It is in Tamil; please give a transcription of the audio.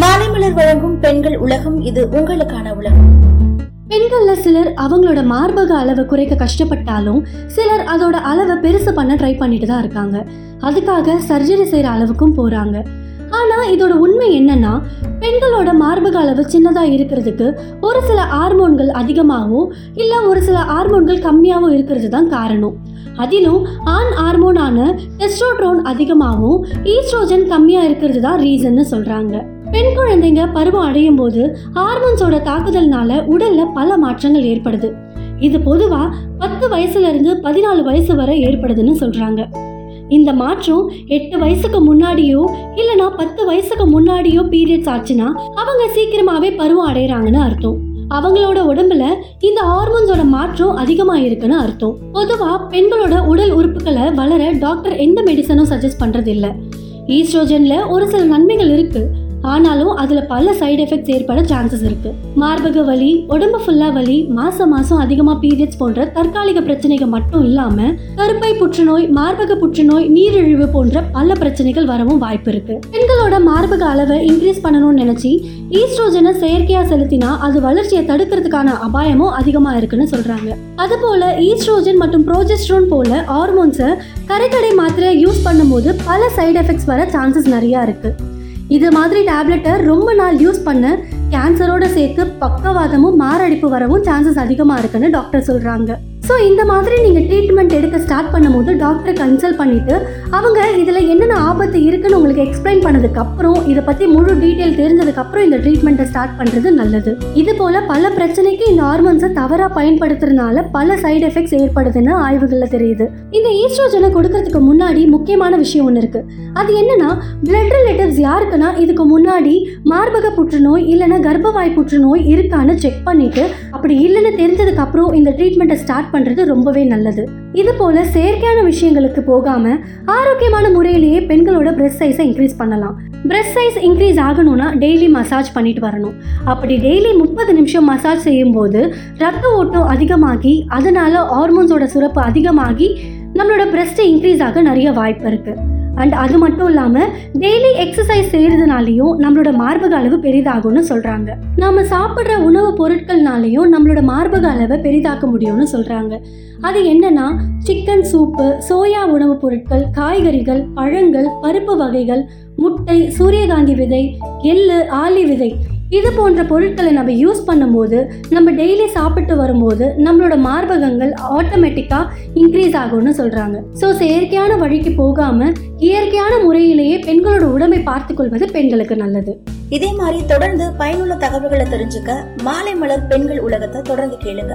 மாலைமலர் வழங்கும் பெண்கள் உலகம் இது உங்களுக்கான உலகம். பெண்கள்ல சிலர் அவங்களோட மார்பக அளவை குறைக்க கஷ்டப்பட்டாலும் சிலர் அதோட அளவை பெருசு பண்ண ட்ரை பண்ணிட்டு தான் இருக்காங்க. அதுக்காக சர்ஜரி செய்யற அளவுக்கும் போறாங்க. ஆனா இதோட உண்மை என்னன்னா பெண்களோட மார்பக அளவு சின்னதா இருக்கிறதுக்கு ஒரு சில ஹார்மோன்கள் அதிகமாகவும் இல்ல ஒரு சில ஹார்மோன்கள் கம்மியாகவும் இருக்கிறது தான் காரணம். அதிலும் ஆண் ஹார்மோனான டெஸ்ட்ரோட்ரோன் அதிகமாகவும் ஈஸ்ட்ரோஜன் கம்மியா இருக்கிறது தான் ரீசன்னு சொல்றாங்க. பெண் குழந்தைங்க பருவம் அடையும் போது ஹார்மோன்ஸோட தாக்குதல்னால உடல்ல பல மாற்றங்கள் ஏற்படுது. இது பொதுவா பத்து வயசுல இருந்து பதினாலு வயசு வரை ஏற்படுதுன்னு சொல்றாங்க. இந்த மாற்றம் எட்டு வயசுக்கு முன்னாடியோ இல்லனா பத்து வயசுக்கு முன்னாடியோ பீரியட்ஸ் ஆச்சுன்னா அவங்க சீக்கிரமாவே பருவம் அடையறாங்கன்னு அர்த்தம். அவங்களோட உடம்புல இந்த ஹார்மோன்ஸோட மாற்றம் அதிகமா இருக்குன்னு அர்த்தம். பொதுவா பெண்களோட உடல் உறுப்புகளை வளர டாக்டர் எந்த மெடிசனும் சஜஸ்ட் பண்றது இல்ல ஈஸ்ட்ரோஜன்ல ஒரு சில நன்மைகள் இருக்கு. ஆனாலும் அதுல பல சைடு எஃபெக்ட்ஸ் ஏற்பட சான்சஸ் இருக்கு. மார்பக வலி உடம்பு ஃபுல்லா வலி மாசம் மாசம் அதிகமா பீரியட்ஸ் போன்ற தற்காலிக பிரச்சனைகள் மட்டும் இல்லாம கருப்பை புற்றுநோய் மார்பக புற்றுநோய் நீரிழிவு போன்ற பல பிரச்சனைகள் வரவும் வாய்ப்பு இருக்கு. பெண்களோட மார்பக அளவை இன்க்ரீஸ் பண்ணணும்னு நினைச்சு ஈஸ்ட்ரோஜனை செயற்கையா செலுத்தினா அது வளர்ச்சியை தடுக்கிறதுக்கான அபாயமும் அதிகமா இருக்குன்னு சொல்றாங்க. அதுபோல் ஈஸ்ட்ரோஜன் மற்றும் ப்ரோஜெஸ்ட்ரோன் போல ஹார்மோன்ஸை கரைக்கடை மாத்திரை யூஸ் பண்ணும்போது பல சைடு எஃபெக்ட்ஸ் வர சான்சஸ் நிறைய இருக்கு. இது மாதிரி டேப்லெட்டை ரொம்ப நாள் யூஸ் பண்ண கேன்சரோட சேர்த்து பக்கவாதமும் மாரடைப்பு வரவும் சான்சஸ் அதிகமாக இருக்குன்னு டாக்டர் சொல்கிறாங்க ஸோ இந்த மாதிரி நீங்கள் ட்ரீட்மெண்ட் எடுக்க ஸ்டார்ட் பண்ணும்போது டாக்டரை கன்சல்ட் பண்ணிவிட்டு அவங்க இதில் என்னென்ன ஆபத்து இருக்குன்னு உங்களுக்கு எக்ஸ்பிளைன் பண்ணதுக்கப்புறம் இதை பற்றி முழு டீட்டெயில் தெரிஞ்சதுக்கப்புறம் இந்த ட்ரீட்மெண்ட்டை ஸ்டார்ட் பண்ணுறது நல்லது. இது போல் பல பிரச்சனைக்கு இந்த ஹார்மோன்ஸை தவறாக பயன்படுத்துறதுனால பல சைடு எஃபெக்ட்ஸ் ஏற்படுதுன்னு ஆய்வுகளில் தெரியுது. இந்த ஈஸ்ட்ரோஜனை கொடுக்கறதுக்கு முன்னாடி முக்கியமான விஷயம் ஒன்று இருக்குது அது என்னன்னா பிளட் ரிலேட்டிவ்ஸ் யாருக்குன்னா இதுக்கு முன்னாடி மார்பக புற்றுநோய் இல்லைன்னா கர்ப்பவாய் புற்றுநோய் இருக்கான்னு செக் பண்ணிவிட்டு அப்படி இல்லைன்னு தெரிஞ்சதுக்கப்புறம் இந்த ட்ரீட்மெண்ட்டை ஸ்டார்ட் பண்றது ரொம்பவே நல்லது. இது போல செயற்கையான விஷயங்களுக்கு போகாம ஆரோக்கியமான முறையிலேயே பெண்களோட பிரெஸ்ட் சைஸை இன்க்ரீஸ் பண்ணலாம். பிரெஸ்ட் சைஸ் இன்க்ரீஸ் ஆகணும்னா டெய்லி மசாஜ் பண்ணிட்டு வரணும். அப்படி டெய்லி முப்பது நிமிஷம் மசாஜ் செய்யும்போது ரத்த ஓட்டம் அதிகமாகி அதனால ஹார்மோன்ஸோட சுரப்பு அதிகமாகி நம்மளோட பிரஸ்ட் இன்க்ரீஸ் ஆக நிறைய வாய்ப்பு இருக்குது அண்ட் அது மட்டும் இல்லாமல் டெய்லி எக்ஸசைஸ் செய்கிறதுனாலையும் நம்மளோட மார்பக அளவு பெரிதாகும்னு சொல்கிறாங்க நாம சாப்பிட்ற உணவு பொருட்கள்னாலையும் நம்மளோட மார்பக அளவை பெரிதாக்க முடியும்னு சொல்கிறாங்க அது என்னன்னா சிக்கன் சூப்பு சோயா உணவுப் பொருட்கள் காய்கறிகள் பழங்கள் பருப்பு வகைகள் முட்டை சூரியகாந்தி விதை எள்ளு ஆலி விதை இது போன்ற பொருட்களை நம்ம யூஸ் பண்ணும்போது நம்ம டெய்லி சாப்பிட்டு வரும்போது நம்மளோட மார்பகங்கள் ஆட்டோமேட்டிக்காக இன்க்ரீஸ் ஆகும்னு சொல்கிறாங்க ஸோ செயற்கையான வழிக்கு போகாமல் இயற்கையான முறையிலேயே பெண்களோட உடம்பை பார்த்துக்கொள்வது பெண்களுக்கு நல்லது. இதே மாதிரி தொடர்ந்து பயனுள்ள தகவல்களை தெரிஞ்சுக்க மாலை மலர் பெண்கள் உலகத்தை தொடர்ந்து கேளுங்க.